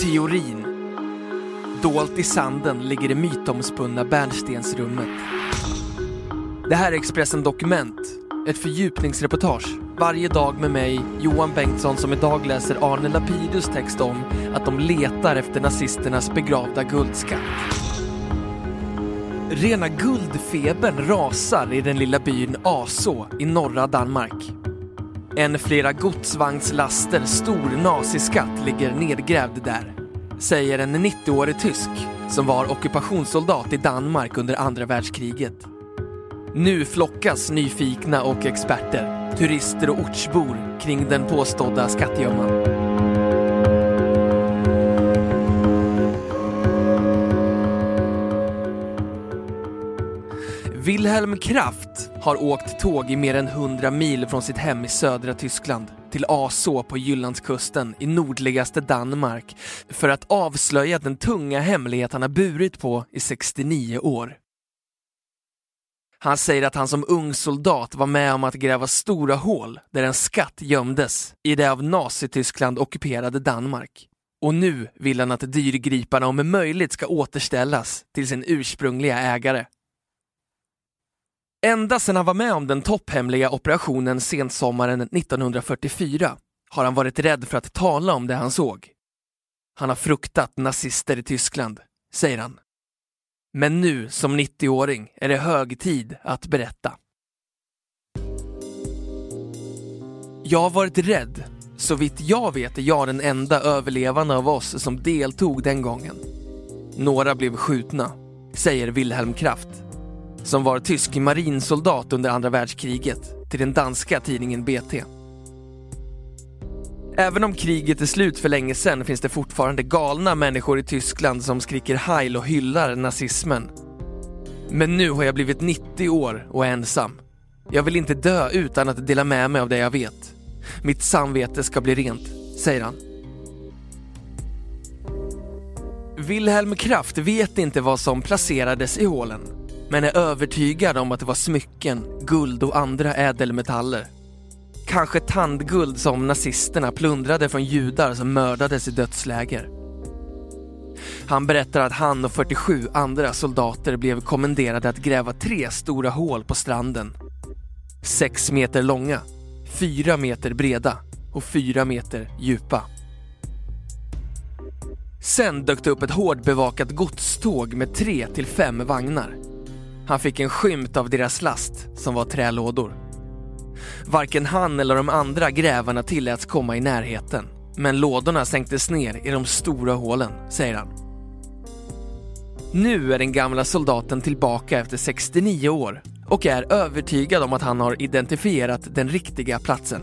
Teorin. Dolt i sanden ligger det mytomspunna bärnstensrummet. Det här är Expressen Dokument, ett fördjupningsreportage varje dag med mig, Johan Bengtsson, som idag läser Arne Lapidus text om att de letar efter nazisternas begravda guldskatt. Rena guldfebern rasar i den lilla byn Aså i norra Danmark. En flera godsvagnslaster stor naziskatt ligger nedgrävd där, säger en 90-årig tysk som var ockupationssoldat i Danmark under andra världskriget. Nu flockas nyfikna och experter, turister och ortsbor kring den påstådda skattgömman. Wilhelm Kraft har åkt tåg i mer än 100 mil från sitt hem i södra Tyskland till Aså på Jyllandskusten i nordligaste Danmark för att avslöja den tunga hemlighet han har burit på i 69 år. Han säger att han som ung soldat var med om att gräva stora hål där en skatt gömdes i det av Nazityskland ockuperade Danmark. Och nu vill han att dyrgriparna om möjligt ska återställas till sin ursprungliga ägare. Ända sedan han var med om den topphemliga operationen sensommaren 1944 har han varit rädd för att tala om det han såg. Han har fruktat nazister i Tyskland, säger han. Men nu som 90-åring är det hög tid att berätta. Jag har varit rädd. Så vitt jag vet är jag den enda överlevande av oss som deltog den gången. Några blev skjutna, säger Wilhelm Kraft som var tysk marinsoldat under andra världskriget till den danska tidningen BT. Även om kriget är slut för länge sedan finns det fortfarande galna människor i Tyskland som skriker heil och hyllar nazismen. Men nu har jag blivit 90 år och ensam. Jag vill inte dö utan att dela med mig av det jag vet. Mitt samvete ska bli rent, säger han. Wilhelm Kraft vet inte vad som placerades i hålen men är övertygad om att det var smycken, guld och andra ädelmetaller. Kanske tandguld som nazisterna plundrade från judar som mördades i dödsläger. Han berättar att han och 47 andra soldater blev kommenderade att gräva tre stora hål på stranden. Sex meter långa, fyra meter breda och fyra meter djupa. Sen dök det upp ett hårt bevakat godståg med tre till fem vagnar han fick en skymt av deras last, som var trälådor. Varken han eller de andra grävarna tilläts komma i närheten. Men lådorna sänktes ner i de stora hålen, säger han. Nu är den gamla soldaten tillbaka efter 69 år och är övertygad om att han har identifierat den riktiga platsen.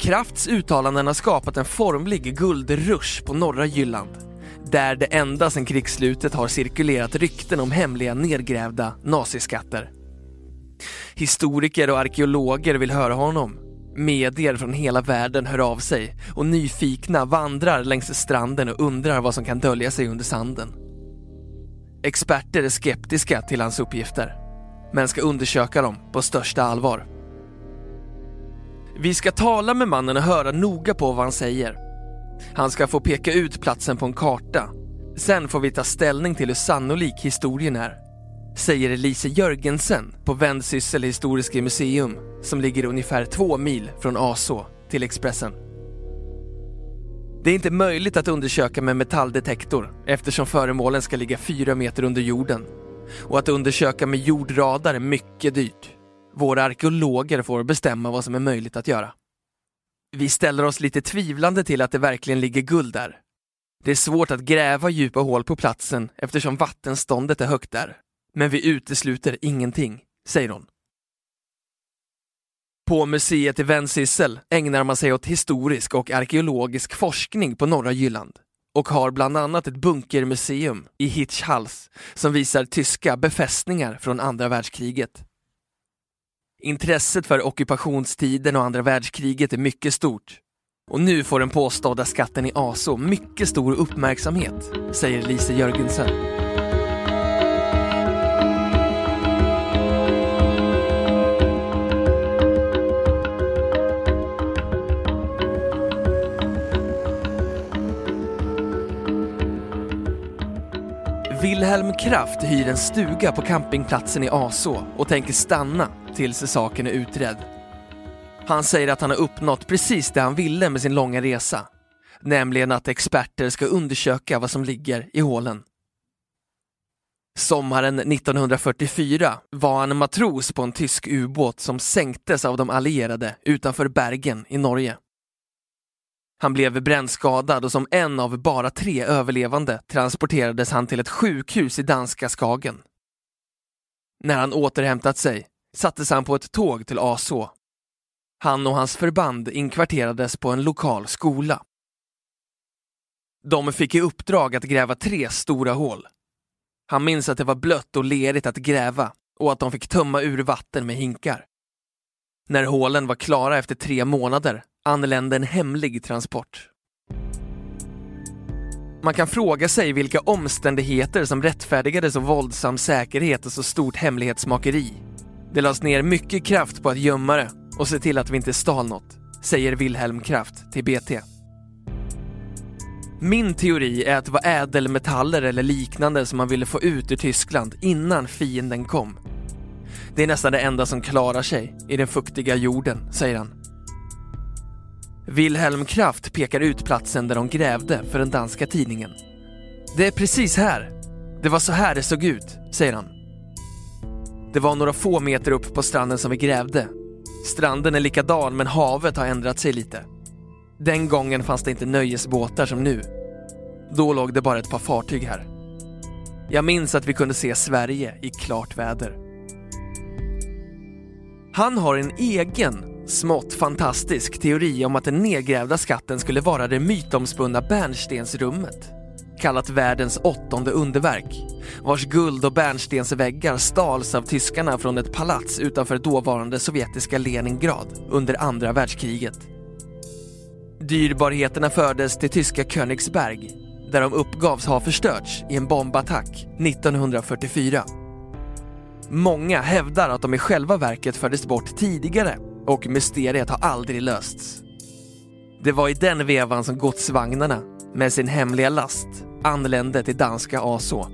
Krafts uttalanden har skapat en formlig guldrush på norra Jylland där det ända sedan krigsslutet har cirkulerat rykten om hemliga nedgrävda naziskatter. Historiker och arkeologer vill höra honom. Medier från hela världen hör av sig och nyfikna vandrar längs stranden och undrar vad som kan dölja sig under sanden. Experter är skeptiska till hans uppgifter, men ska undersöka dem på största allvar. Vi ska tala med mannen och höra noga på vad han säger han ska få peka ut platsen på en karta. Sen får vi ta ställning till hur sannolik historien är. Säger Elise Jörgensen på Vendsyssel historiska museum som ligger ungefär två mil från Aså till Expressen. Det är inte möjligt att undersöka med metalldetektor eftersom föremålen ska ligga fyra meter under jorden. Och att undersöka med jordradar är mycket dyrt. Våra arkeologer får bestämma vad som är möjligt att göra. Vi ställer oss lite tvivlande till att det verkligen ligger guld där. Det är svårt att gräva djupa hål på platsen eftersom vattenståndet är högt där. Men vi utesluter ingenting, säger hon. På museet i Vensissel ägnar man sig åt historisk och arkeologisk forskning på norra Jylland och har bland annat ett bunkermuseum i Hitchhals som visar tyska befästningar från andra världskriget. Intresset för ockupationstiden och andra världskriget är mycket stort. Och nu får den påstådda skatten i Aso mycket stor uppmärksamhet, säger Lise Jörgensen. Wilhelm Kraft hyr en stuga på campingplatsen i Aså och tänker stanna tills saken är utredd. Han säger att han har uppnått precis det han ville med sin långa resa, nämligen att experter ska undersöka vad som ligger i hålen. Sommaren 1944 var han matros på en tysk ubåt som sänktes av de allierade utanför Bergen i Norge. Han blev brännskadad och som en av bara tre överlevande transporterades han till ett sjukhus i danska Skagen. När han återhämtat sig sattes han på ett tåg till Aså. Han och hans förband inkvarterades på en lokal skola. De fick i uppdrag att gräva tre stora hål. Han minns att det var blött och lerigt att gräva och att de fick tömma ur vatten med hinkar. När hålen var klara efter tre månader anlände en hemlig transport. Man kan fråga sig vilka omständigheter som rättfärdigade så våldsam säkerhet och så stort hemlighetsmakeri. Det lades ner mycket kraft på att gömma det och se till att vi inte stal något, säger Wilhelm Kraft till BT. Min teori är att det var ädelmetaller eller liknande som man ville få ut ur Tyskland innan fienden kom. Det är nästan det enda som klarar sig i den fuktiga jorden, säger han. Wilhelm Kraft pekar ut platsen där de grävde för den danska tidningen. Det är precis här. Det var så här det såg ut, säger han. Det var några få meter upp på stranden som vi grävde. Stranden är likadan men havet har ändrat sig lite. Den gången fanns det inte nöjesbåtar som nu. Då låg det bara ett par fartyg här. Jag minns att vi kunde se Sverige i klart väder. Han har en egen smått fantastisk teori om att den nedgrävda skatten skulle vara det mytomspunna bärnstensrummet kallat världens åttonde underverk, vars guld och bärnstensväggar stals av tyskarna från ett palats utanför dåvarande sovjetiska Leningrad under andra världskriget. Dyrbarheterna fördes till tyska Königsberg, där de uppgavs ha förstörts i en bombattack 1944. Många hävdar att de i själva verket fördes bort tidigare och mysteriet har aldrig lösts. Det var i den vevan som godsvagnarna med sin hemliga last anlände till danska Aså.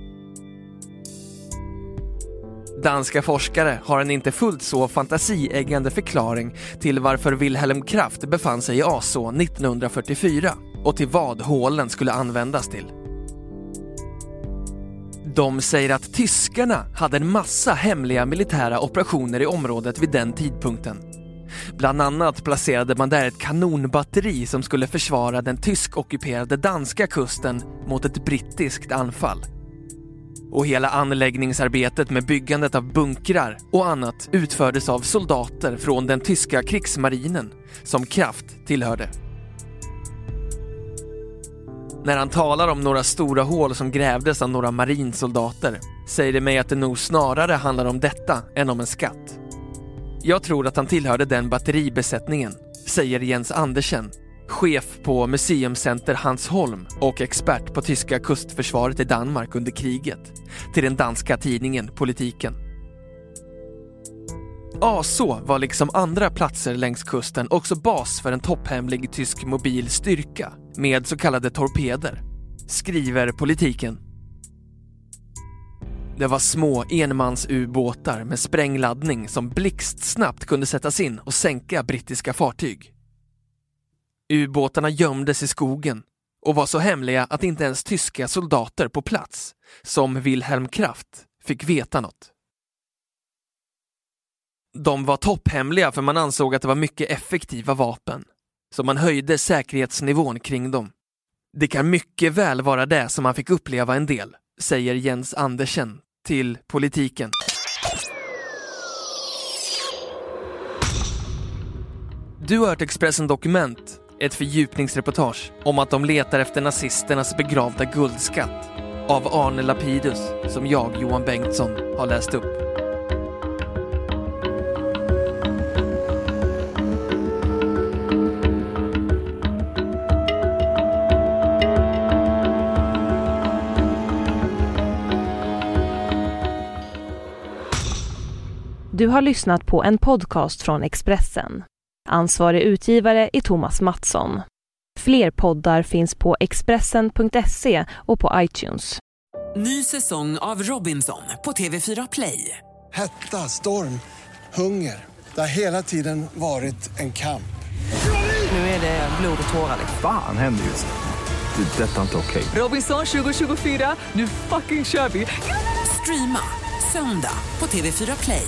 Danska forskare har en inte fullt så fantasieggande förklaring till varför Wilhelm Kraft befann sig i Aså 1944 och till vad hålen skulle användas till. De säger att tyskarna hade en massa hemliga militära operationer i området vid den tidpunkten Bland annat placerade man där ett kanonbatteri som skulle försvara den tyskockuperade danska kusten mot ett brittiskt anfall. Och hela anläggningsarbetet med byggandet av bunkrar och annat utfördes av soldater från den tyska krigsmarinen som Kraft tillhörde. När han talar om några stora hål som grävdes av några marinsoldater säger det mig att det nog snarare handlar om detta än om en skatt. Jag tror att han tillhörde den batteribesättningen, säger Jens Andersen, chef på Museumcenter Hansholm och expert på tyska kustförsvaret i Danmark under kriget, till den danska tidningen Politiken. Aså var liksom andra platser längs kusten också bas för en topphemlig tysk mobil styrka med så kallade torpeder, skriver Politiken. Det var små enmansubåtar med sprängladdning som blixtsnabbt kunde sättas in och sänka brittiska fartyg. Ubåtarna gömdes i skogen och var så hemliga att inte ens tyska soldater på plats, som Wilhelm Kraft, fick veta något. De var topphemliga för man ansåg att det var mycket effektiva vapen, så man höjde säkerhetsnivån kring dem. Det kan mycket väl vara det som man fick uppleva en del, säger Jens Andersen till politiken. Du har hört Expressen Dokument, ett fördjupningsreportage om att de letar efter nazisternas begravda guldskatt av Arne Lapidus, som jag, Johan Bengtsson, har läst upp. Du har lyssnat på en podcast från Expressen. Ansvarig utgivare är Thomas Mattsson. Fler poddar finns på Expressen.se och på iTunes. Ny säsong av Robinson på TV4 Play. Hetta, storm, hunger. Det har hela tiden varit en kamp. Nu är det blod och tårar. Fan händer just nu. Det. är Detta är inte okej. Robinson 2024, nu fucking kör vi! Streama söndag på TV4 Play.